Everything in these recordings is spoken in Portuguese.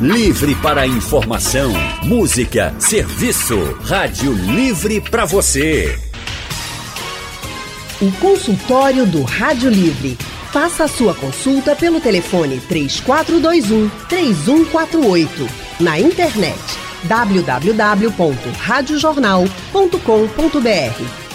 Livre para informação, música, serviço. Rádio Livre para você. O consultório do Rádio Livre. Faça a sua consulta pelo telefone 3421 3148. Na internet www.radiojornal.com.br.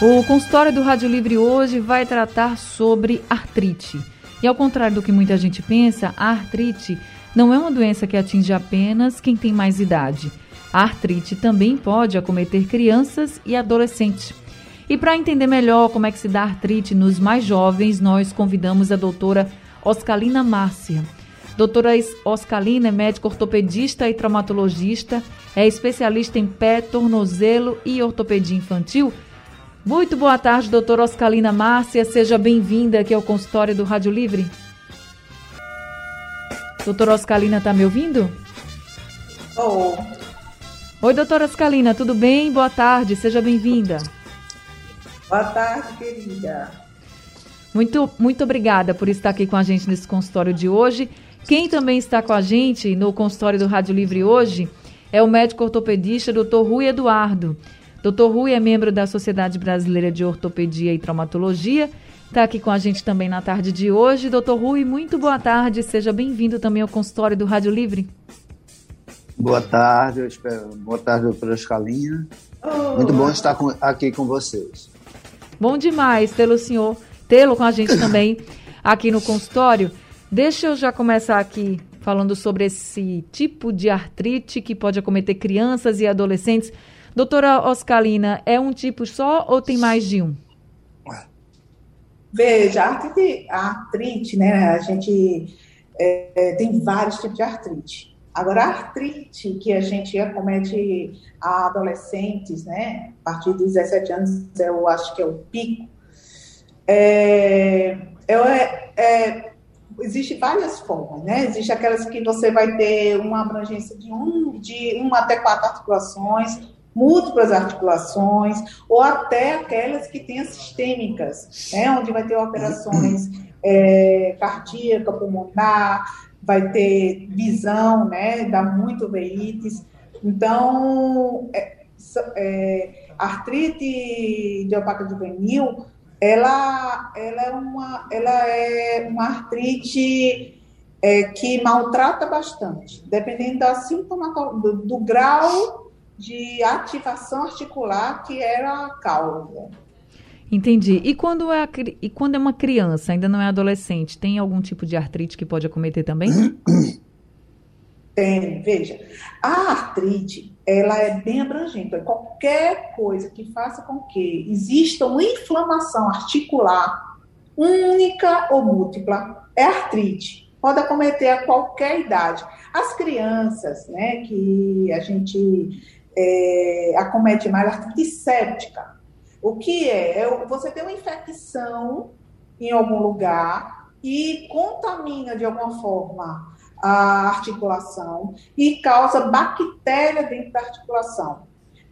O consultório do Rádio Livre hoje vai tratar sobre artrite. E ao contrário do que muita gente pensa, a artrite não é uma doença que atinge apenas quem tem mais idade. A artrite também pode acometer crianças e adolescentes. E para entender melhor como é que se dá artrite nos mais jovens, nós convidamos a doutora Oscalina Márcia. Doutora Oscalina é médica ortopedista e traumatologista, é especialista em pé, tornozelo e ortopedia infantil muito boa tarde, doutora Oscalina Márcia. Seja bem-vinda aqui ao consultório do Rádio Livre. Doutora Oscalina, está me ouvindo? Oh. Oi, doutora Oscalina, tudo bem? Boa tarde, seja bem-vinda. Boa tarde, querida. Muito, muito obrigada por estar aqui com a gente nesse consultório de hoje. Quem também está com a gente no consultório do Rádio Livre hoje é o médico ortopedista Dr. Rui Eduardo. Doutor Rui é membro da Sociedade Brasileira de Ortopedia e Traumatologia. Está aqui com a gente também na tarde de hoje. Doutor Rui, muito boa tarde. Seja bem-vindo também ao consultório do Rádio Livre. Boa tarde, espero... boa tarde, doutora Escalinha. Oh. Muito bom estar com... aqui com vocês. Bom demais tê-lo, senhor, tê-lo com a gente também aqui no consultório. Deixa eu já começar aqui falando sobre esse tipo de artrite que pode acometer crianças e adolescentes. Doutora Oscalina, é um tipo só ou tem mais de um? Veja, a artrite, a artrite né? A gente é, tem vários tipos de artrite. Agora, a artrite que a gente acomete a adolescentes, né? A partir dos 17 anos, eu acho que é o pico. É, é, é, existe várias formas, né? Existe aquelas que você vai ter uma abrangência de um, de uma até quatro articulações, múltiplas articulações, ou até aquelas que têm sistêmicas, né, onde vai ter operações é, cardíaca, pulmonar, vai ter visão, né, dá muito veites. Então, é, é, artrite idiopática juvenil, ela, ela, é uma, ela é uma artrite é, que maltrata bastante, dependendo da sintomatologia, do, do grau de ativação articular que era a causa. Entendi. E quando, é a, e quando é uma criança, ainda não é adolescente, tem algum tipo de artrite que pode acometer também? Tem, veja. A artrite, ela é bem abrangente. Qualquer coisa que faça com que exista uma inflamação articular, única ou múltipla, é artrite. Pode acometer a qualquer idade. As crianças, né, que a gente é, acomete mais artrite séptica. O que é? é? Você tem uma infecção em algum lugar e contamina de alguma forma a articulação e causa bactéria dentro da articulação,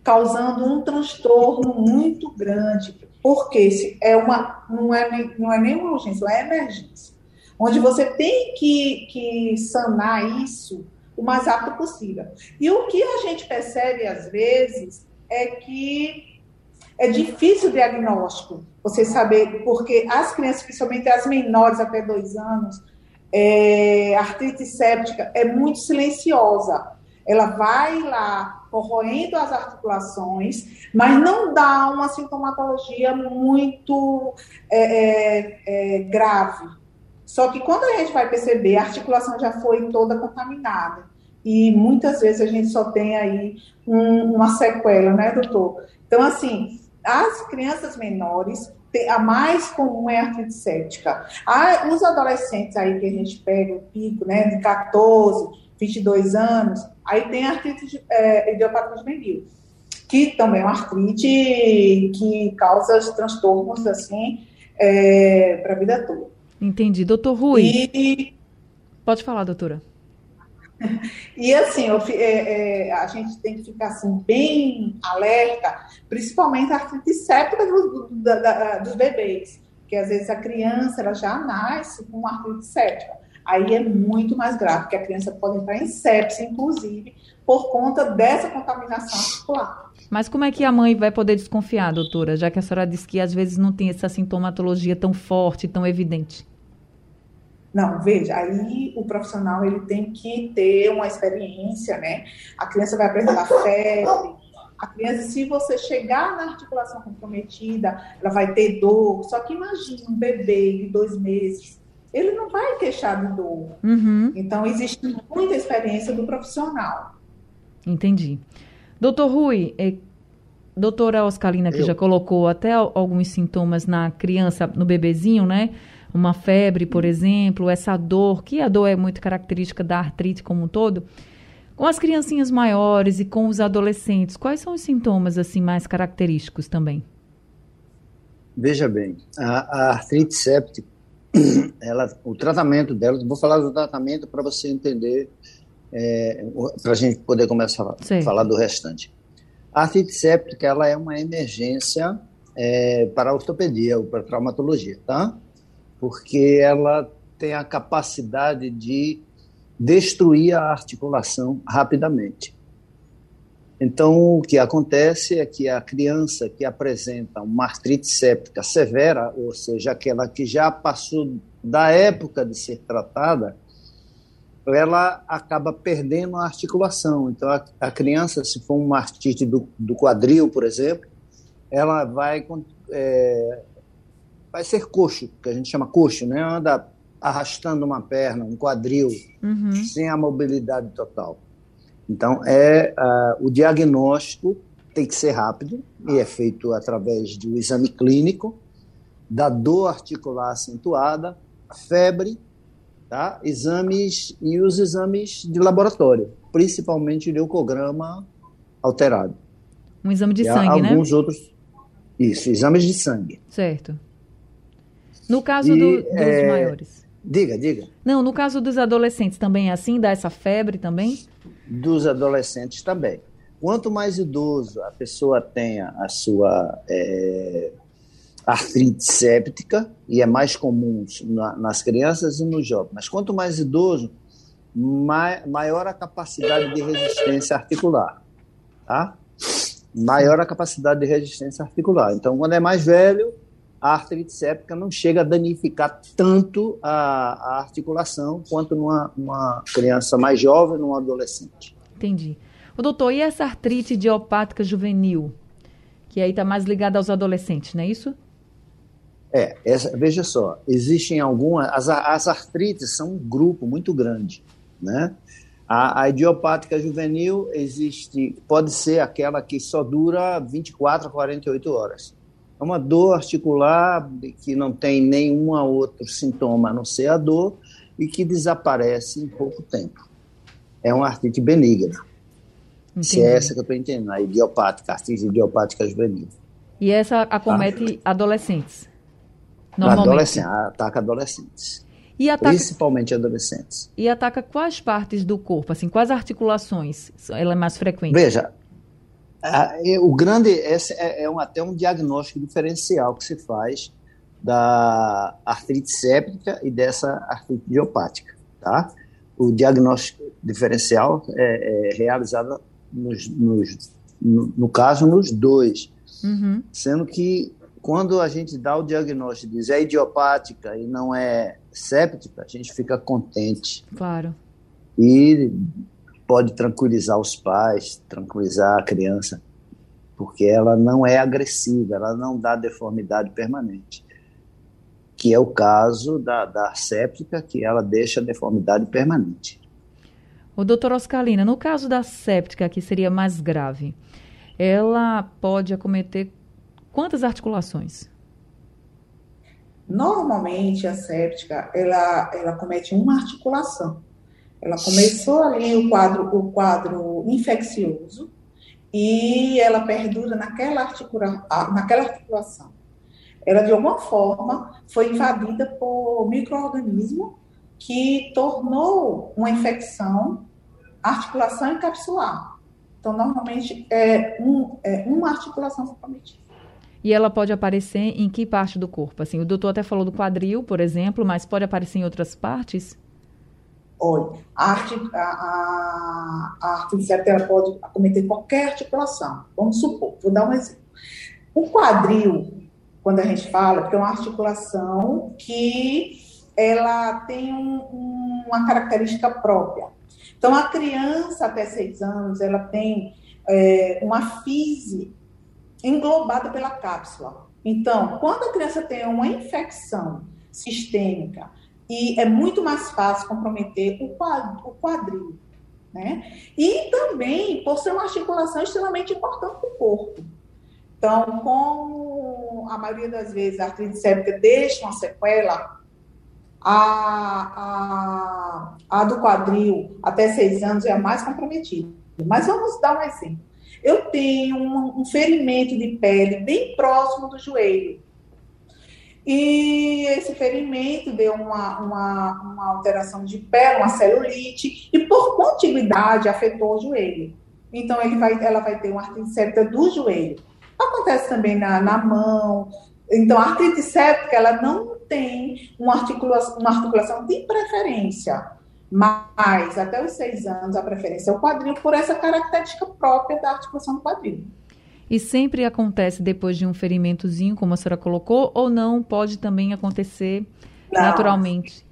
causando um transtorno muito grande, porque é uma, não, é, não é nem uma urgência, é uma emergência, onde você tem que, que sanar isso o mais rápido possível. E o que a gente percebe às vezes é que é difícil o diagnóstico, você saber, porque as crianças, principalmente as menores até dois anos, é, artrite séptica é muito silenciosa. Ela vai lá corroendo as articulações, mas não dá uma sintomatologia muito é, é, é grave. Só que quando a gente vai perceber, a articulação já foi toda contaminada. E muitas vezes a gente só tem aí um, uma sequela, né, doutor? Então, assim, as crianças menores, a mais comum é a artrite séptica. Os adolescentes aí que a gente pega o pico, né, de 14, 22 anos, aí tem a artrite é, idiopática juvenil, que também é uma artrite que causa transtornos, assim, é, para a vida toda. Entendi. Doutor Rui. E... Pode falar, doutora. E assim, eu, é, é, a gente tem que ficar assim, bem alerta, principalmente a artrite séptica do, do, da, dos bebês, que às vezes a criança ela já nasce com artrite séptica. aí é muito mais grave, porque a criança pode entrar em sepsia, inclusive, por conta dessa contaminação articular. Mas como é que a mãe vai poder desconfiar, doutora, já que a senhora disse que às vezes não tem essa sintomatologia tão forte, tão evidente? Não, veja, aí o profissional ele tem que ter uma experiência, né? A criança vai apresentar febre, a criança, se você chegar na articulação comprometida, ela vai ter dor. Só que imagine um bebê de dois meses, ele não vai queixar de dor. Uhum. Então, existe muita experiência do profissional. Entendi. Doutor Rui, é, doutora Oscalina, que Eu. já colocou até alguns sintomas na criança, no bebezinho, né? Uma febre, por exemplo, essa dor, que a dor é muito característica da artrite como um todo. Com as criancinhas maiores e com os adolescentes, quais são os sintomas assim mais característicos também? Veja bem, a, a artrite séptica, ela, o tratamento dela, vou falar do tratamento para você entender, é, para a gente poder começar a falar do restante. A artrite séptica ela é uma emergência é, para a ortopedia ou para a traumatologia, tá? Porque ela tem a capacidade de destruir a articulação rapidamente. Então, o que acontece é que a criança que apresenta uma artrite séptica severa, ou seja, aquela que já passou da época de ser tratada, ela acaba perdendo a articulação. Então, a, a criança, se for uma artrite do, do quadril, por exemplo, ela vai, é, vai ser coxo, que a gente chama coxo, né? Anda arrastando uma perna, um quadril, uhum. sem a mobilidade total. Então, é uh, o diagnóstico tem que ser rápido e é feito através do exame clínico, da dor articular acentuada, febre tá? exames e os exames de laboratório, principalmente leucograma alterado. Um exame de e sangue, alguns né? Alguns outros. Isso, exames de sangue. Certo. No caso e, do, dos é... maiores. Diga, diga. Não, no caso dos adolescentes também é assim? Dá essa febre também? Dos adolescentes também. Quanto mais idoso a pessoa tenha a sua é, artrite séptica, e é mais comum na, nas crianças e nos jovens. Mas quanto mais idoso, mai, maior a capacidade de resistência articular. Tá? Maior a capacidade de resistência articular. Então, quando é mais velho, a artrite séptica não chega a danificar tanto a, a articulação quanto numa, criança mais jovem, num adolescente. Entendi. O doutor, e essa artrite idiopática juvenil? Que aí está mais ligada aos adolescentes, não é isso? É, essa, veja só, existem algumas. As, as artrites são um grupo muito grande, né? A, a, idiopática juvenil existe, pode ser aquela que só dura 24 a 48 horas. É uma dor articular que não tem nenhum outro sintoma a não ser a dor e que desaparece em pouco tempo. É uma artrite benigna. Entendi. Se é essa que eu estou entendendo, a idiopática, a artrite idiopática juvenil. E essa acomete ah. adolescentes? Normalmente. ataca adolescentes. E ataca, principalmente adolescentes. E ataca quais partes do corpo, assim, quais articulações ela é mais frequente? Veja, a, o grande, esse é, é um, até um diagnóstico diferencial que se faz da artrite séptica e dessa artrite idiopática, tá? O diagnóstico diferencial é, é realizado nos, nos, no, no, caso nos dois, uhum. sendo que quando a gente dá o diagnóstico e diz é idiopática e não é séptica, a gente fica contente. Claro. E pode tranquilizar os pais, tranquilizar a criança, porque ela não é agressiva, ela não dá deformidade permanente. Que é o caso da, da séptica, que ela deixa deformidade permanente. O doutor Oscalina, no caso da séptica, que seria mais grave, ela pode acometer Quantas articulações? Normalmente a séptica ela, ela comete uma articulação. Ela começou ali o quadro, o quadro infeccioso e ela perdura naquela, articula, naquela articulação. Ela, de alguma forma, foi invadida por microorganismo que tornou uma infecção articulação encapsular. Então, normalmente, é, um, é uma articulação comprometida. E ela pode aparecer em que parte do corpo? Assim, o doutor até falou do quadril, por exemplo, mas pode aparecer em outras partes? Olha, a, arte, a, a, a artrite ela pode acometer qualquer articulação. Vamos supor, vou dar um exemplo. O quadril, quando a gente fala, porque é uma articulação que ela tem um, uma característica própria. Então, a criança até seis anos, ela tem é, uma fise englobada pela cápsula. Então, quando a criança tem uma infecção sistêmica, e é muito mais fácil comprometer o quadril, né? E também por ser uma articulação extremamente importante para o corpo. Então, como a maioria das vezes a artrite séptica deixa uma sequela, a, a, a do quadril até seis anos é a mais comprometida. Mas vamos dar um exemplo. Eu tenho um, um ferimento de pele bem próximo do joelho. E esse ferimento deu uma, uma, uma alteração de pele, uma celulite, e por contiguidade afetou o joelho. Então, vai, ela vai ter uma artrite séptica do joelho. Acontece também na, na mão. Então, a artrite séptica, ela não tem uma articulação, uma articulação de preferência, mas até os seis anos a preferência é o quadril por essa característica própria da articulação do quadril. E sempre acontece depois de um ferimentozinho, como a senhora colocou, ou não pode também acontecer não. naturalmente?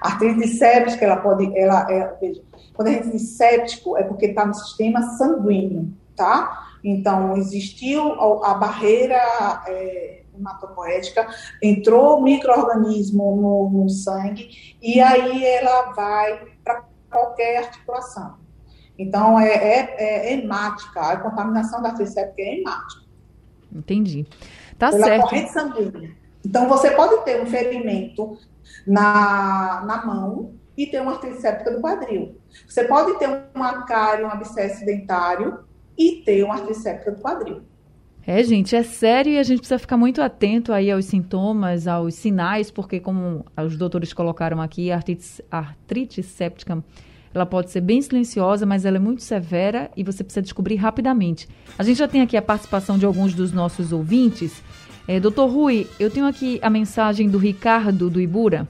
A artrite séptica, ela pode, ela, é, veja, quando a gente diz séptico, é porque está no sistema sanguíneo, tá? Então, existiu a, a barreira é, hematopoética, entrou microorganismo no, no sangue, e aí ela vai para qualquer articulação. Então, é, é, é hemática, a contaminação da tricéptica é hemática. Entendi. Tá pela certo. corrente sanguínea. Então, você pode ter um ferimento na, na mão e ter uma séptica do quadril. Você pode ter uma cárie, um abscesso dentário e ter uma séptica do quadril. É, gente, é sério e a gente precisa ficar muito atento aí aos sintomas, aos sinais, porque como os doutores colocaram aqui, a artrite, a artrite séptica ela pode ser bem silenciosa, mas ela é muito severa e você precisa descobrir rapidamente. A gente já tem aqui a participação de alguns dos nossos ouvintes. É, Doutor Rui, eu tenho aqui a mensagem do Ricardo do Ibura.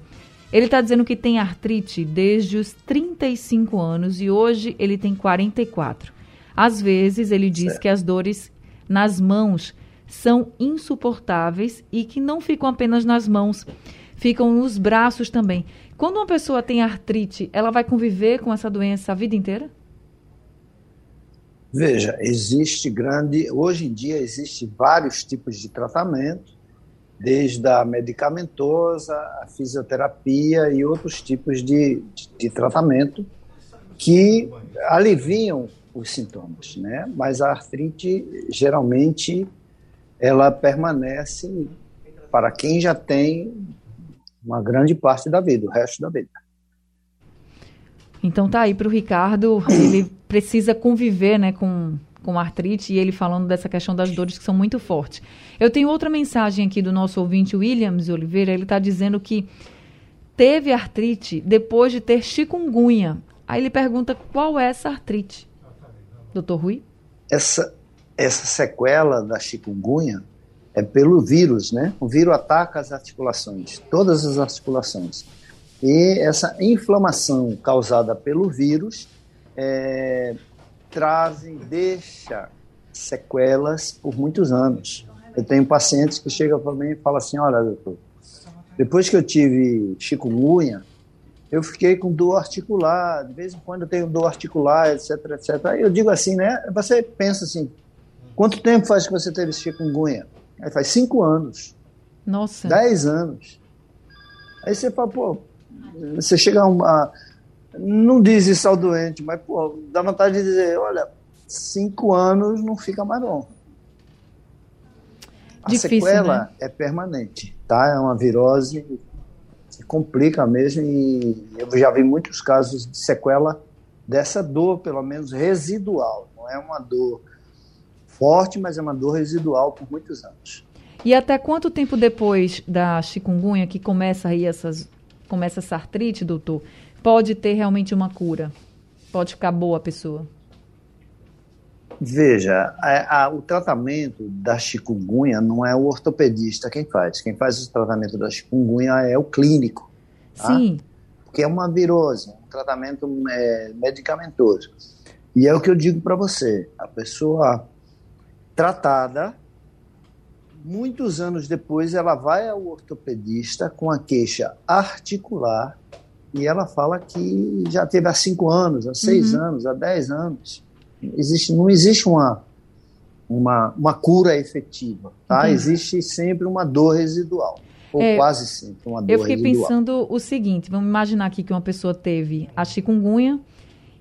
Ele está dizendo que tem artrite desde os 35 anos e hoje ele tem 44. Às vezes ele diz certo. que as dores nas mãos são insuportáveis e que não ficam apenas nas mãos, ficam nos braços também. Quando uma pessoa tem artrite, ela vai conviver com essa doença a vida inteira? Veja, existe grande. Hoje em dia, existe vários tipos de tratamento, desde a medicamentosa, a fisioterapia e outros tipos de, de, de tratamento que aliviam os sintomas, né? Mas a artrite geralmente ela permanece para quem já tem uma grande parte da vida, o resto da vida. Então tá aí para o Ricardo, ele precisa conviver, né, com com artrite e ele falando dessa questão das dores que são muito fortes. Eu tenho outra mensagem aqui do nosso ouvinte Williams Oliveira, ele está dizendo que teve artrite depois de ter chikungunya. Aí ele pergunta qual é essa artrite. Doutor Rui? Essa, essa sequela da chikungunya é pelo vírus, né? O vírus ataca as articulações, todas as articulações. E essa inflamação causada pelo vírus é, traz, deixa sequelas por muitos anos. Eu tenho pacientes que chegam para mim e falam assim, olha, doutor, depois que eu tive chikungunya, eu fiquei com dor articular, de vez em quando eu tenho dor articular, etc, etc. Aí eu digo assim, né? Você pensa assim, quanto tempo faz que você teve chikungunya? Aí faz cinco anos. Nossa. Dez anos. Aí você fala, pô, você chega a uma. Não diz isso ao doente, mas, pô, dá vontade de dizer, olha, cinco anos não fica mais bom. A Difícil, sequela né? é permanente, tá? É uma virose complica mesmo e eu já vi muitos casos de sequela dessa dor, pelo menos residual. Não é uma dor forte, mas é uma dor residual por muitos anos. E até quanto tempo depois da chikungunya que começa aí essas começa essa artrite, doutor, pode ter realmente uma cura? Pode ficar boa a pessoa? Veja, a, a, o tratamento da chikungunya não é o ortopedista quem faz. Quem faz o tratamento da chikungunya é o clínico. Tá? Sim. que é uma virose, um tratamento é, medicamentoso. E é o que eu digo para você: a pessoa tratada, muitos anos depois, ela vai ao ortopedista com a queixa articular e ela fala que já teve há cinco anos, há seis uhum. anos, há dez anos. Existe, não existe uma, uma, uma cura efetiva, tá? Uhum. Existe sempre uma dor residual, ou é, quase sempre uma dor Eu fiquei residual. pensando o seguinte, vamos imaginar aqui que uma pessoa teve a chikungunya,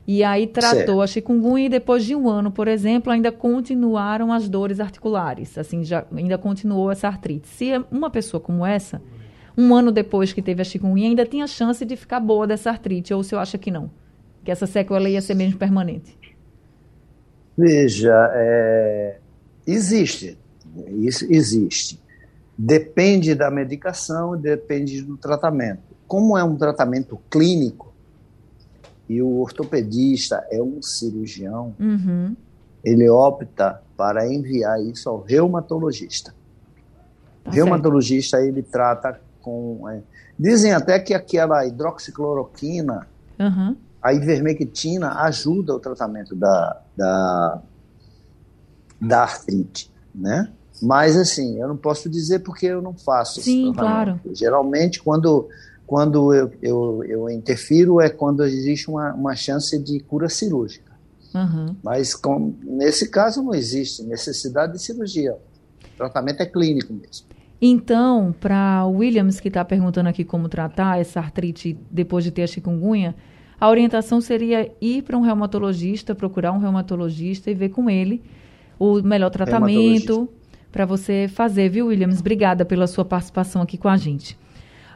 e aí tratou certo. a chikungunya e depois de um ano, por exemplo, ainda continuaram as dores articulares, assim, já ainda continuou essa artrite. Se uma pessoa como essa, um ano depois que teve a chikungunya, ainda tinha chance de ficar boa dessa artrite, ou o senhor acha que não? Que essa sequela ia ser mesmo permanente? Veja, é, existe, isso existe. Depende da medicação, depende do tratamento. Como é um tratamento clínico, e o ortopedista é um cirurgião, uhum. ele opta para enviar isso ao reumatologista. Tá reumatologista certo. ele trata com. É, dizem até que aquela hidroxicloroquina, uhum. A ivermectina, ajuda o tratamento da, da, da artrite, né? Mas assim, eu não posso dizer porque eu não faço. Sim, claro. Geralmente, quando quando eu, eu, eu interfiro é quando existe uma, uma chance de cura cirúrgica. Uhum. Mas com, nesse caso não existe necessidade de cirurgia. O tratamento é clínico mesmo. Então, para Williams, que está perguntando aqui como tratar essa artrite depois de ter a chikungunya, a orientação seria ir para um reumatologista, procurar um reumatologista e ver com ele o melhor tratamento para você fazer, viu, Williams? Obrigada pela sua participação aqui com a gente.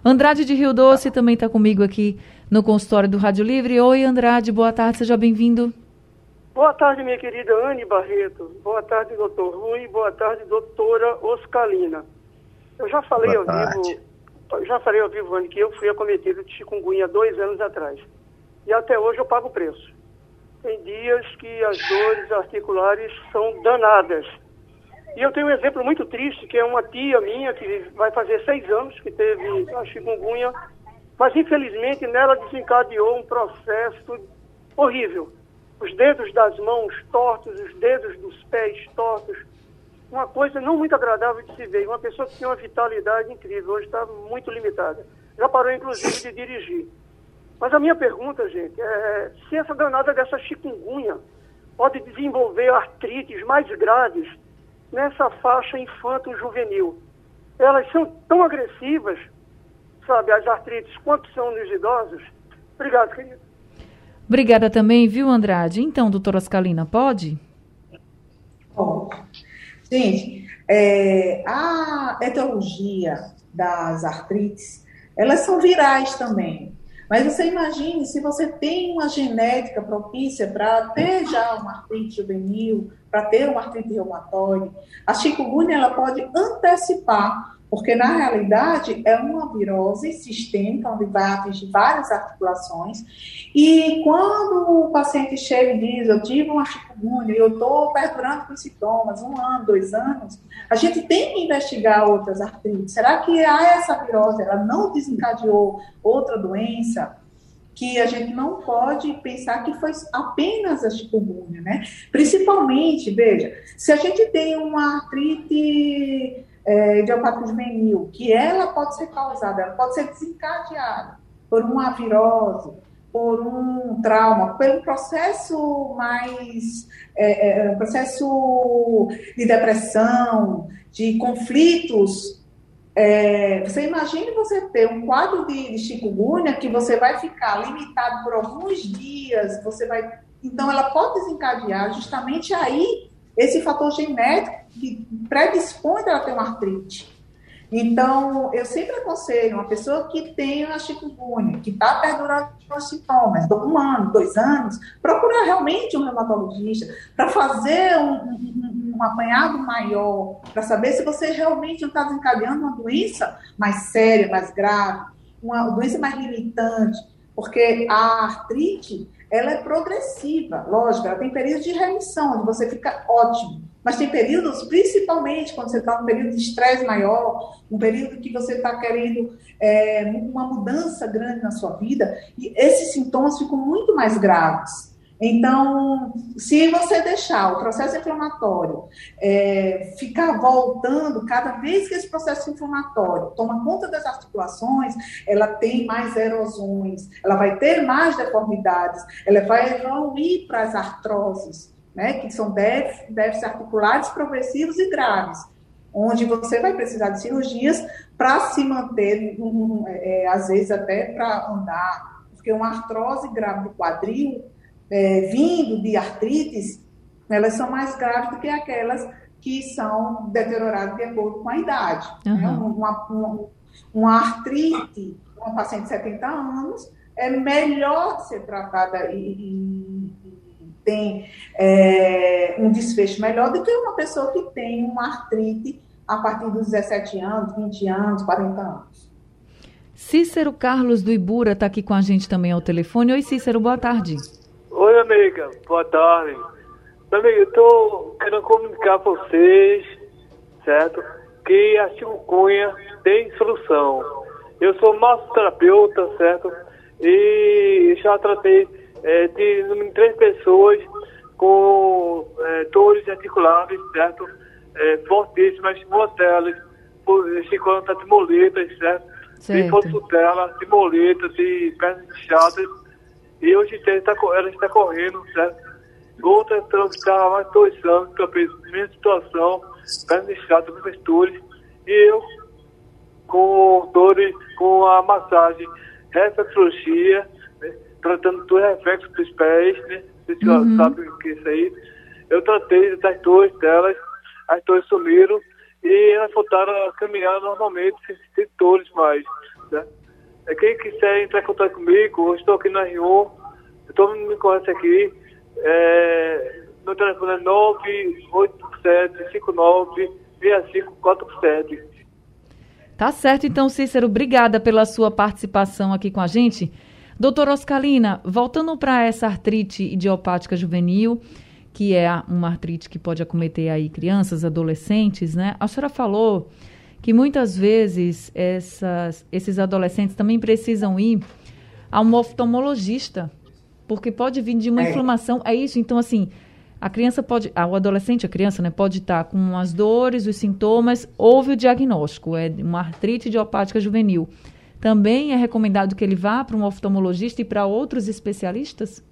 Andrade de Rio Doce também está comigo aqui no consultório do Rádio Livre. Oi, Andrade, boa tarde, seja bem-vindo. Boa tarde, minha querida Anne Barreto. Boa tarde, doutor Rui. Boa tarde, doutora Oscalina. Eu já falei boa ao tarde. vivo, eu já falei ao vivo, Anne, que eu fui acometido de chikungunya dois anos atrás. E até hoje eu pago o preço. Tem dias que as dores articulares são danadas e eu tenho um exemplo muito triste, que é uma tia minha, que vai fazer seis anos, que teve a chikungunya, mas infelizmente nela desencadeou um processo horrível. Os dedos das mãos tortos, os dedos dos pés tortos, uma coisa não muito agradável de se ver. Uma pessoa que tinha uma vitalidade incrível, hoje está muito limitada. Já parou, inclusive, de dirigir. Mas a minha pergunta, gente, é se essa danada dessa chikungunya pode desenvolver artrites mais graves nessa faixa infanto-juvenil. Elas são tão agressivas, sabe, as artrites, quanto são nos idosos. Obrigado, querido. Obrigada também, viu, Andrade? Então, doutora Ascalina, pode? Bom, gente, é, a etiologia das artrites, elas são virais também. Mas você imagine se você tem uma genética propícia para ter já uma artrite juvenil, para ter uma artrite reumatoide, a chikungunya ela pode antecipar, porque na realidade é uma virose sistêmica onde vai atingir várias articulações. E quando o paciente chega e diz, eu tive uma chikungunya e eu estou perdurando com sintomas, um ano, dois anos, a gente tem que investigar outras artrites. Será que há essa virose, ela não desencadeou outra doença? que a gente não pode pensar que foi apenas a chikungunya, né? Principalmente, veja, se a gente tem uma artrite é, idiopática juvenil, que ela pode ser causada, ela pode ser desencadeada por uma virose, por um trauma, um processo mais, é, é, processo de depressão, de conflitos é, você imagine você ter um quadro de, de chikungunya que você vai ficar limitado por alguns dias, você vai. Então, ela pode desencadear justamente aí esse fator genético que predispõe ela ter uma artrite. Então, eu sempre aconselho uma pessoa que tem a chikungunya, que está perdurando os sintomas, um ano, dois anos, procurar realmente um reumatologista para fazer um, um, um apanhado maior para saber se você realmente não está desencadeando uma doença mais séria, mais grave, uma doença mais limitante, porque a artrite ela é progressiva, lógico, ela tem períodos de remissão, onde você fica ótimo. Mas tem períodos, principalmente quando você está num período de estresse maior, um período que você está querendo é, uma mudança grande na sua vida, e esses sintomas ficam muito mais graves. Então, se você deixar o processo inflamatório é, ficar voltando, cada vez que esse processo inflamatório toma conta das articulações, ela tem mais erosões, ela vai ter mais deformidades, ela vai evoluir para as artroses, né, que são déficits articulares progressivos e graves, onde você vai precisar de cirurgias para se manter, um, é, às vezes até para andar, porque uma artrose grave do quadril é, vindo de artrites, elas são mais graves do que aquelas que são deterioradas de acordo com a idade. Uhum. Né? Uma, uma, uma, artrite, uma paciente de 70 anos, é melhor ser tratada e, e, e tem é, um desfecho melhor do que uma pessoa que tem uma artrite a partir dos 17 anos, 20 anos, 40 anos. Cícero Carlos do Ibura está aqui com a gente também ao telefone. Oi, Cícero, boa tarde. Amiga. Boa tarde. Meu amigo, eu estou querendo comunicar para vocês, certo? Que a chikungunya tem solução. Eu sou massoterapeuta, certo? E já tratei é, de no três pessoas com é, dores articulares, certo? É, fortíssimas, motelas, chiclanta de moletas, certo? certo. De fossutela, de moletas, de pernas inchadas e hoje em dia tá, ela está correndo, certo? Outra estava há mais dois anos, que eu fiz a mesma situação, perna inchada, com dores, e eu com dores, com a massagem, reflexologia, né? tratando do reflexo dos pés, né? Vocês uhum. sabem o que é isso aí. Eu tratei das dores delas, as dores sumiram e elas voltaram a caminhar normalmente, sem, sem dores mais, né? É, quem quiser entrar em contato comigo, eu estou aqui na Rio, todo mundo me conhece aqui. É, meu telefone é 987-59-6547. Tá certo, então, Cícero, obrigada pela sua participação aqui com a gente. Doutora Oscalina, voltando para essa artrite idiopática juvenil, que é uma artrite que pode acometer aí crianças, adolescentes, né? A senhora falou que muitas vezes essas, esses adolescentes também precisam ir a um oftalmologista, porque pode vir de uma é. inflamação. É isso, então assim, a criança pode, o adolescente, a criança, né, pode estar com as dores, os sintomas, houve o diagnóstico, é uma artrite idiopática juvenil. Também é recomendado que ele vá para um oftalmologista e para outros especialistas?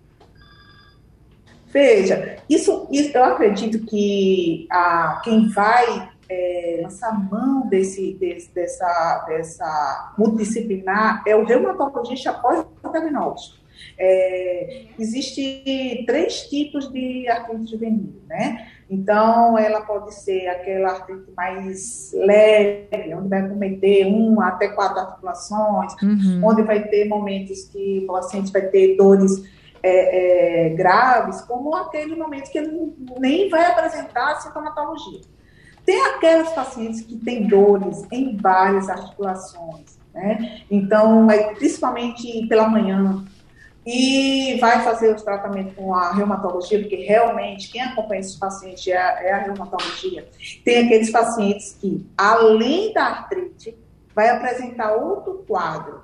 Veja, isso, isso eu acredito que a, quem vai é, lançar mão desse, desse, dessa, dessa multidisciplinar é o reumatologista pós-diagnóstico. É, Existem três tipos de artrite juvenil, né? Então, ela pode ser aquela artrite mais leve, onde vai cometer uma até quatro articulações, uhum. onde vai ter momentos que o paciente vai ter dores é, é, graves, como aquele momento que ele nem vai apresentar sintomatologia. Tem aquelas pacientes que têm dores em várias articulações, né? Então, é, principalmente pela manhã, e vai fazer os tratamentos com a reumatologia, porque realmente quem acompanha esses pacientes é a, é a reumatologia. Tem aqueles pacientes que, além da artrite, vai apresentar outro quadro,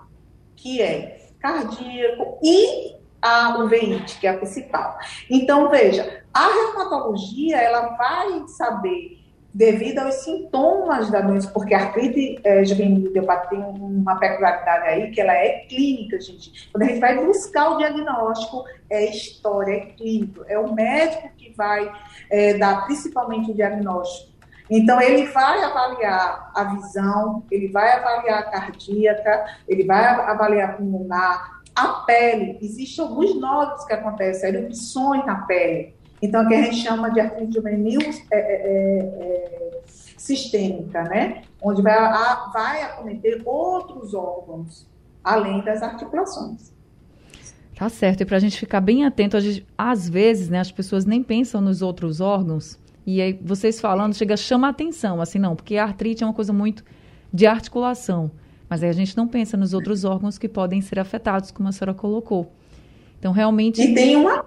que é cardíaco e a uveíte, que é a principal. Então, veja, a reumatologia, ela vai saber devido aos sintomas da doença, porque a artrite é, juvenil idiopática tem uma peculiaridade aí, que ela é clínica, gente. Quando a gente vai buscar o diagnóstico, é história, é clínico, é o médico que vai é, dar principalmente o diagnóstico. Então, ele vai avaliar a visão, ele vai avaliar a cardíaca, ele vai avaliar a pulmonar, a pele. Existem alguns nódulos que acontecem, erupções na pele então, que a gente chama de artrite juvenil é, é, é, é, sistêmica, né? Onde vai, a, vai acometer outros órgãos, além das articulações. Tá certo. E para a gente ficar bem atento, gente, às vezes, né, as pessoas nem pensam nos outros órgãos. E aí, vocês falando, chega, chama a atenção, assim, não, porque a artrite é uma coisa muito de articulação. Mas aí a gente não pensa nos outros órgãos que podem ser afetados, como a senhora colocou. Então, realmente. E tem uma.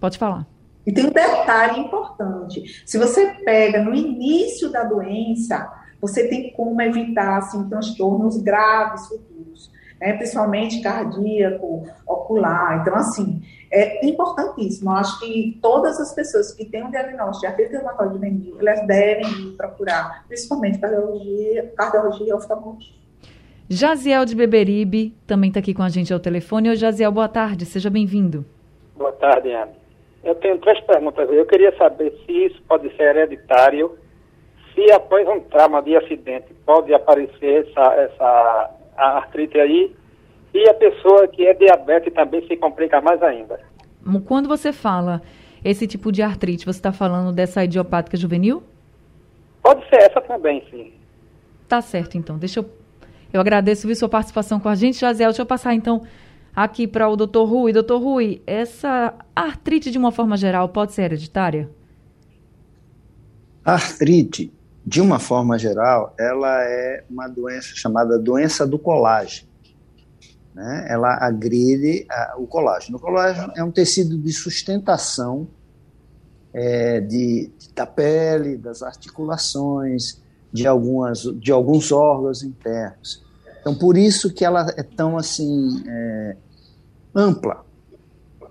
Pode falar. E tem um detalhe importante: se você pega no início da doença, você tem como evitar assim, transtornos graves futuros, né? principalmente cardíaco, ocular. Então, assim, é importantíssimo. Eu acho que todas as pessoas que têm um diagnóstico de artrite reumatoide juvenil, elas devem procurar, principalmente cardiologia, cardiologia e oftalmologia. Jaziel de Beberibe também está aqui com a gente ao telefone. Oi, Jaziel, boa tarde, seja bem-vindo. Boa tarde, Ana. Eu tenho três perguntas. Eu queria saber se isso pode ser hereditário, se após um trauma de acidente pode aparecer essa, essa artrite aí, e a pessoa que é diabetes também se complica mais ainda. Quando você fala esse tipo de artrite, você está falando dessa idiopática juvenil? Pode ser essa também, sim. Tá certo, então. Deixa eu eu agradeço viu, sua participação com a gente, Jaziel. Deixa eu passar então aqui para o doutor Rui. Doutor Rui, essa artrite, de uma forma geral, pode ser hereditária? Artrite, de uma forma geral, ela é uma doença chamada doença do colágeno. Né? Ela agride a, o colágeno. O colágeno é um tecido de sustentação é, de, da pele, das articulações, de, algumas, de alguns órgãos internos. Então, por isso que ela é tão assim é, ampla.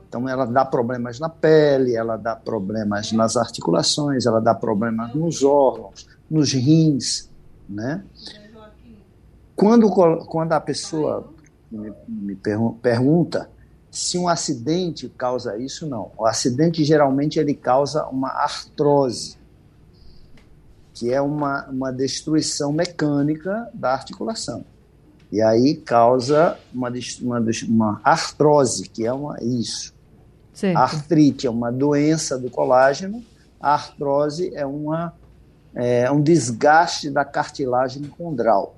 Então, ela dá problemas na pele, ela dá problemas nas articulações, ela dá problemas nos órgãos, nos rins, né? Quando, quando a pessoa me, me pergunta se um acidente causa isso, não. O acidente geralmente ele causa uma artrose que é uma, uma destruição mecânica da articulação. E aí causa uma, uma, uma artrose, que é uma, isso. Certo. Artrite é uma doença do colágeno, a artrose é, uma, é um desgaste da cartilagem condral,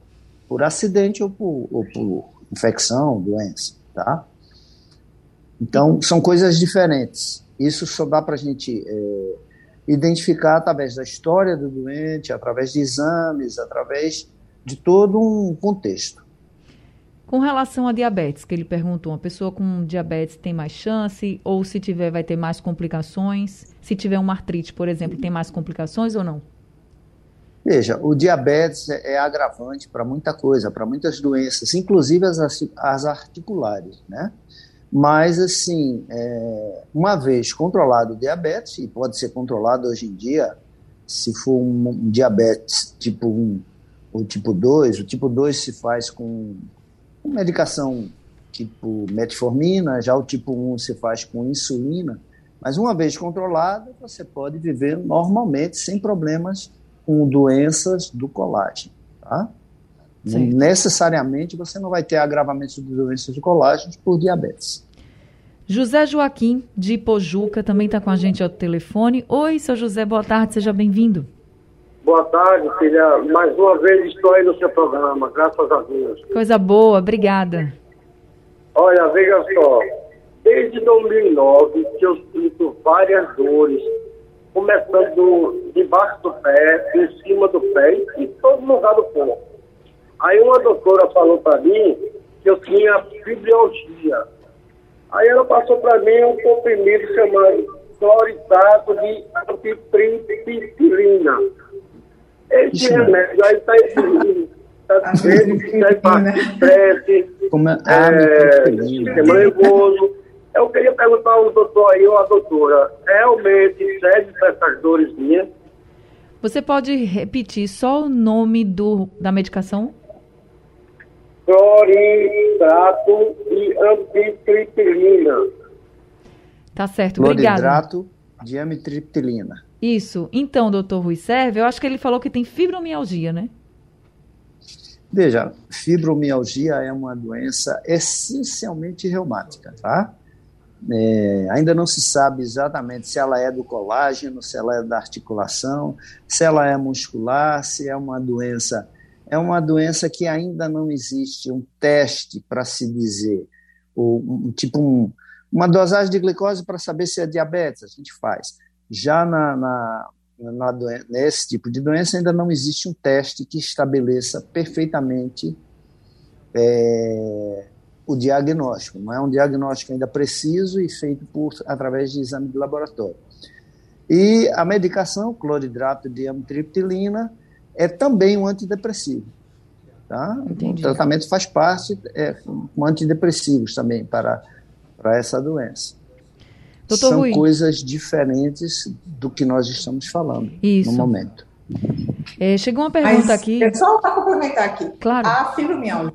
por acidente ou por, ou por infecção, doença, tá? Então, são coisas diferentes. Isso só dá para a gente é, identificar através da história do doente, através de exames, através de todo um contexto. Com relação a diabetes, que ele perguntou, uma pessoa com diabetes tem mais chance ou se tiver vai ter mais complicações? Se tiver uma artrite, por exemplo, tem mais complicações ou não? Veja, o diabetes é, é agravante para muita coisa, para muitas doenças, inclusive as, as articulares, né? Mas, assim, é, uma vez controlado o diabetes, e pode ser controlado hoje em dia, se for um, diabetes tipo 1 ou tipo 2, o tipo 2 se faz com medicação tipo metformina, já o tipo 1 se faz com insulina, mas uma vez controlado, você pode viver normalmente, sem problemas com doenças do colágeno, tá? Necessariamente você não vai ter agravamento de doenças de colágeno por diabetes. José Joaquim, de Pojuca, também está com a gente ao telefone. Oi, seu José, boa tarde, seja bem-vindo. Boa tarde, filha. Mais uma vez estou aí no seu programa, graças a Deus. Coisa boa, obrigada. Olha, veja só. Desde 2009 que eu sinto várias dores, começando debaixo do pé, em cima do pé e todo lugar do corpo. Aí uma doutora falou para mim que eu tinha fibromialgia. Aí ela passou para mim um comprimido chamado cloritato de Esse remédio aí está exigindo. Está vendo que serve para estresse, é, sistema nervoso. Eu queria perguntar ao doutor aí ou à doutora, realmente serve para essas dores minhas? Você pode repetir só o nome do, da medicação? cloridrato e amitriptilina. Tá certo, obrigado. Cloridrato de amitriptilina. Isso. Então, doutor Rui Serve, eu acho que ele falou que tem fibromialgia, né? Veja, fibromialgia é uma doença essencialmente reumática, tá? É, ainda não se sabe exatamente se ela é do colágeno, se ela é da articulação, se ela é muscular, se é uma doença é uma doença que ainda não existe um teste para se dizer, ou um, tipo um, uma dosagem de glicose para saber se é diabetes, a gente faz. Já na, na, na doen- nesse tipo de doença ainda não existe um teste que estabeleça perfeitamente é, o diagnóstico. Não é um diagnóstico ainda preciso e feito por através de exame de laboratório. E a medicação, cloridrato de amitriptilina, é também um antidepressivo. Tá? O tratamento faz parte é, com antidepressivos também para, para essa doença. Doutor São Rui. coisas diferentes do que nós estamos falando Isso. no momento. É, chegou uma pergunta Mas, aqui. É só para complementar aqui. Claro. A fibromialgia,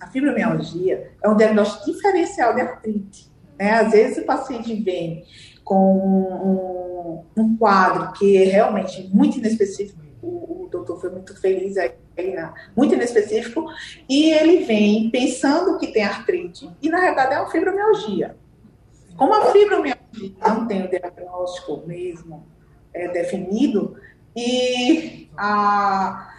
a fibromialgia é um diagnóstico diferencial de artrite. Né? Às vezes o paciente vem com um, um quadro que é realmente muito inespecífico, o, o doutor foi muito feliz aí, né? muito inespecífico, e ele vem pensando que tem artrite, e na verdade é uma fibromialgia. Como a fibromialgia não tem o diagnóstico mesmo é, definido, e a,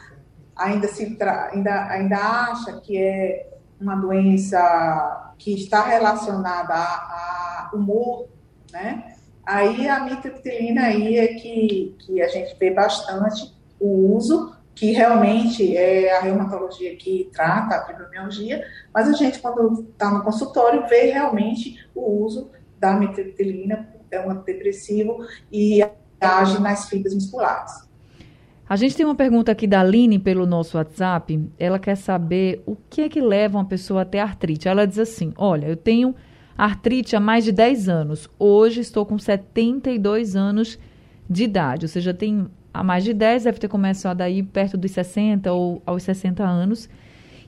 ainda, se ainda, ainda acha que é uma doença que está relacionada a humor, né? Aí a mitriptilina aí é que, que a gente vê bastante o uso, que realmente é a reumatologia que trata a fibromialgia, mas a gente, quando está no consultório, vê realmente o uso da mitriptilina, é um antidepressivo e age nas fibras musculares. A gente tem uma pergunta aqui da Aline pelo nosso WhatsApp. Ela quer saber o que é que leva uma pessoa a ter artrite. Ela diz assim: Olha, eu tenho artrite há mais de 10 anos. Hoje estou com 72 anos de idade. Ou seja, tem há mais de 10, deve ter começado aí perto dos 60 ou aos 60 anos.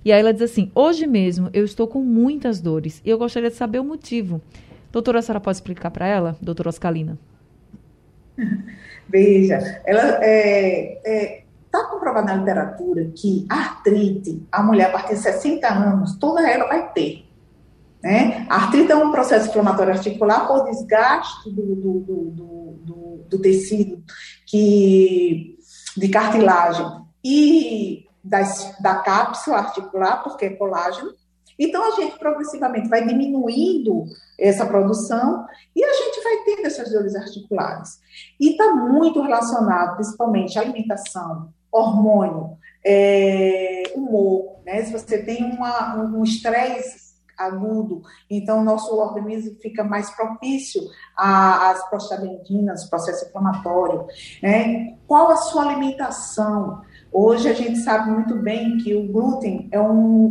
E aí ela diz assim: Hoje mesmo eu estou com muitas dores e eu gostaria de saber o motivo. Doutora, a senhora pode explicar para ela, doutora Oscalina? Veja, ela é, é, Está comprovado na literatura que artrite, a mulher a partir de 60 anos, toda ela vai ter. Né? A artrite é um processo inflamatório articular por desgaste do, do, do, do, do tecido que, de cartilagem e das, da cápsula articular, porque é colágeno, então, a gente progressivamente vai diminuindo essa produção e a gente vai tendo essas dores articulares. E está muito relacionado, principalmente, alimentação, hormônio, é, humor. Né? Se você tem uma, um estresse agudo, então o nosso organismo fica mais propício às prostaglandinas, processo inflamatório. Né? Qual a sua alimentação? Hoje a gente sabe muito bem que o glúten é um,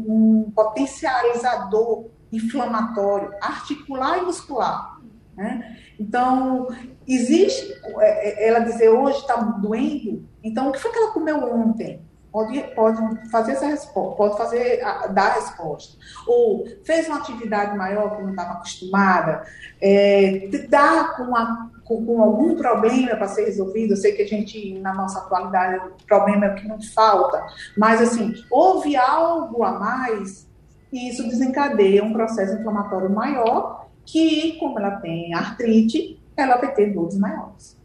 um potencializador inflamatório articular e muscular. Né? Então, existe, é, é, ela dizer hoje está doendo, então o que foi que ela comeu ontem? Pode, pode fazer essa resposta, pode fazer, dar a resposta. Ou fez uma atividade maior que não estava acostumada, é, dá com a com, com algum problema para ser resolvido. Eu sei que a gente, na nossa atualidade, o problema é o que não falta, mas assim, houve algo a mais e isso desencadeia um processo inflamatório maior que, como ela tem artrite, ela vai ter dores maiores.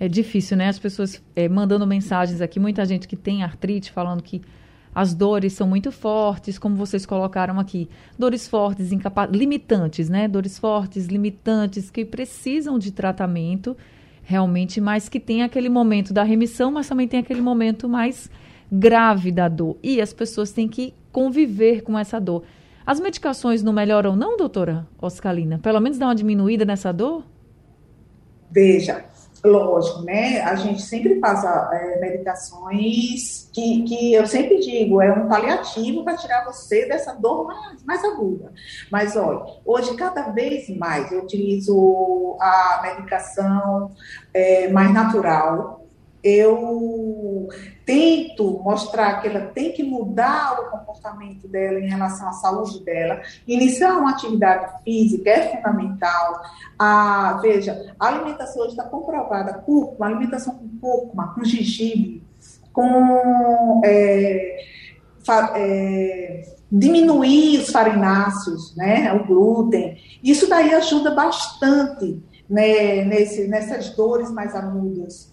É difícil, né? As pessoas é, mandando mensagens aqui, muita gente que tem artrite falando que as dores são muito fortes, como vocês colocaram aqui. Dores fortes, limitantes, né? Dores fortes, limitantes, que precisam de tratamento realmente, mas que tem aquele momento da remissão, mas também tem aquele momento mais grave da dor. E as pessoas têm que conviver com essa dor. As medicações não melhoram, não, doutora Oscalina? Pelo menos dá uma diminuída nessa dor? Veja, lógico, né? A gente sempre passa é, medicações que, que eu sempre digo, é um paliativo para tirar você dessa dor mais, mais aguda. Mas olha, hoje cada vez mais eu utilizo a medicação é, mais natural, eu tento mostrar que ela tem que mudar o comportamento dela em relação à saúde dela. Iniciar uma atividade física é fundamental. A, veja, a alimentação hoje está comprovada, cúrcuma, alimentação com cúrcuma, com gengibre, com é, é, diminuir os farináceos, né, o glúten. Isso daí ajuda bastante né, nesse, nessas dores mais agudas.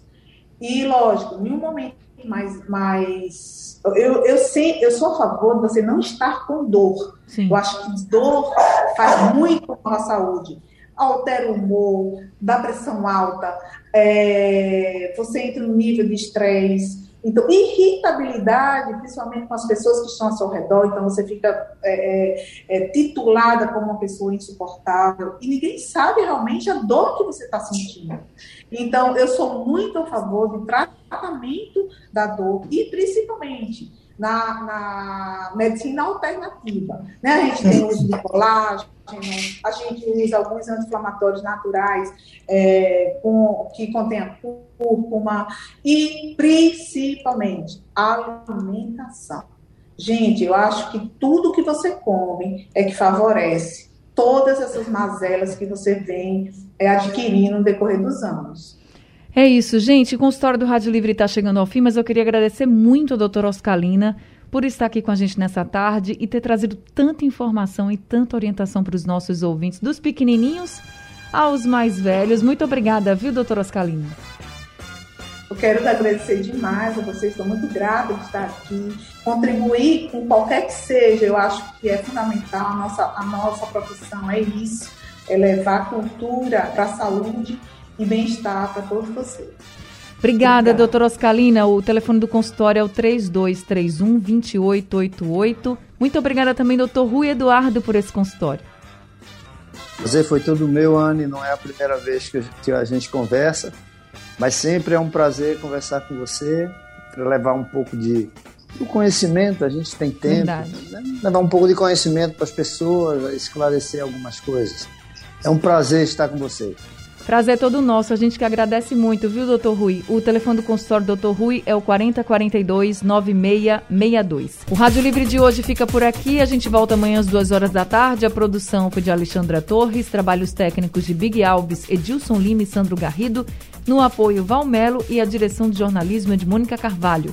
E, lógico, em um momento mais. mais eu, eu, sei, eu sou a favor de você não estar com dor. Sim. Eu acho que dor faz muito com a saúde. Altera o humor, dá pressão alta, é, você entra no nível de estresse. Então, irritabilidade, principalmente com as pessoas que estão ao seu redor, então você fica é, é, é, titulada como uma pessoa insuportável e ninguém sabe realmente a dor que você está sentindo. Então, eu sou muito a favor do tratamento da dor e principalmente na, na medicina alternativa. Né? A gente tem o uso de colágeno, a gente usa alguns anti-inflamatórios naturais é, com, que contêm a cúrcuma e, principalmente, a alimentação. Gente, eu acho que tudo que você come é que favorece todas essas mazelas que você vem é, adquirindo no decorrer dos anos. É isso, gente. O consultório do Rádio Livre está chegando ao fim, mas eu queria agradecer muito a doutora Oscalina por estar aqui com a gente nessa tarde e ter trazido tanta informação e tanta orientação para os nossos ouvintes, dos pequenininhos aos mais velhos. Muito obrigada, viu, doutora Oscalina? Eu quero agradecer demais a vocês, estou muito grata de estar aqui. Contribuir com qualquer que seja, eu acho que é fundamental. A nossa, a nossa profissão é isso: é levar cultura para a saúde e bem-estar para todos vocês. Obrigada, doutora Oscalina. O telefone do consultório é o 3231-2888. Muito obrigada também, doutor Rui Eduardo, por esse consultório. Prazer foi todo meu, Anne. Não é a primeira vez que a gente conversa, mas sempre é um prazer conversar com você, para levar um pouco de do conhecimento. A gente tem tempo, né? levar um pouco de conhecimento para as pessoas, esclarecer algumas coisas. É um prazer estar com você. Prazer é todo nosso, a gente que agradece muito, viu, doutor Rui? O telefone do consultório do doutor Rui é o 4042 9662. O Rádio Livre de hoje fica por aqui, a gente volta amanhã às duas horas da tarde. A produção foi de Alexandra Torres, trabalhos técnicos de Big Alves, Edilson Lima e Sandro Garrido, no apoio Valmelo e a direção de jornalismo é de Mônica Carvalho.